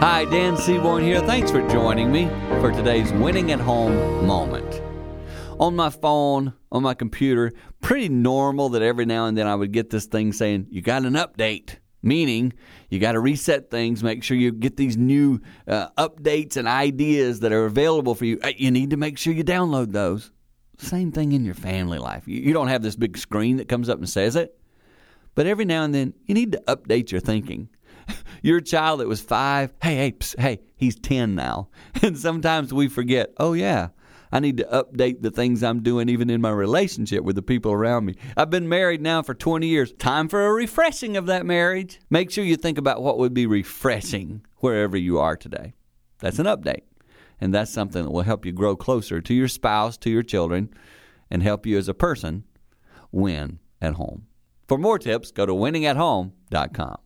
Hi, Dan Seaborn here. Thanks for joining me for today's Winning at Home moment. On my phone, on my computer, pretty normal that every now and then I would get this thing saying, You got an update. Meaning, you got to reset things, make sure you get these new uh, updates and ideas that are available for you. Uh, you need to make sure you download those. Same thing in your family life. You don't have this big screen that comes up and says it, but every now and then you need to update your thinking. Your child that was five, hey, psst, hey, he's 10 now. And sometimes we forget, oh, yeah, I need to update the things I'm doing even in my relationship with the people around me. I've been married now for 20 years. Time for a refreshing of that marriage. Make sure you think about what would be refreshing wherever you are today. That's an update. And that's something that will help you grow closer to your spouse, to your children, and help you as a person win at home. For more tips, go to winningathome.com.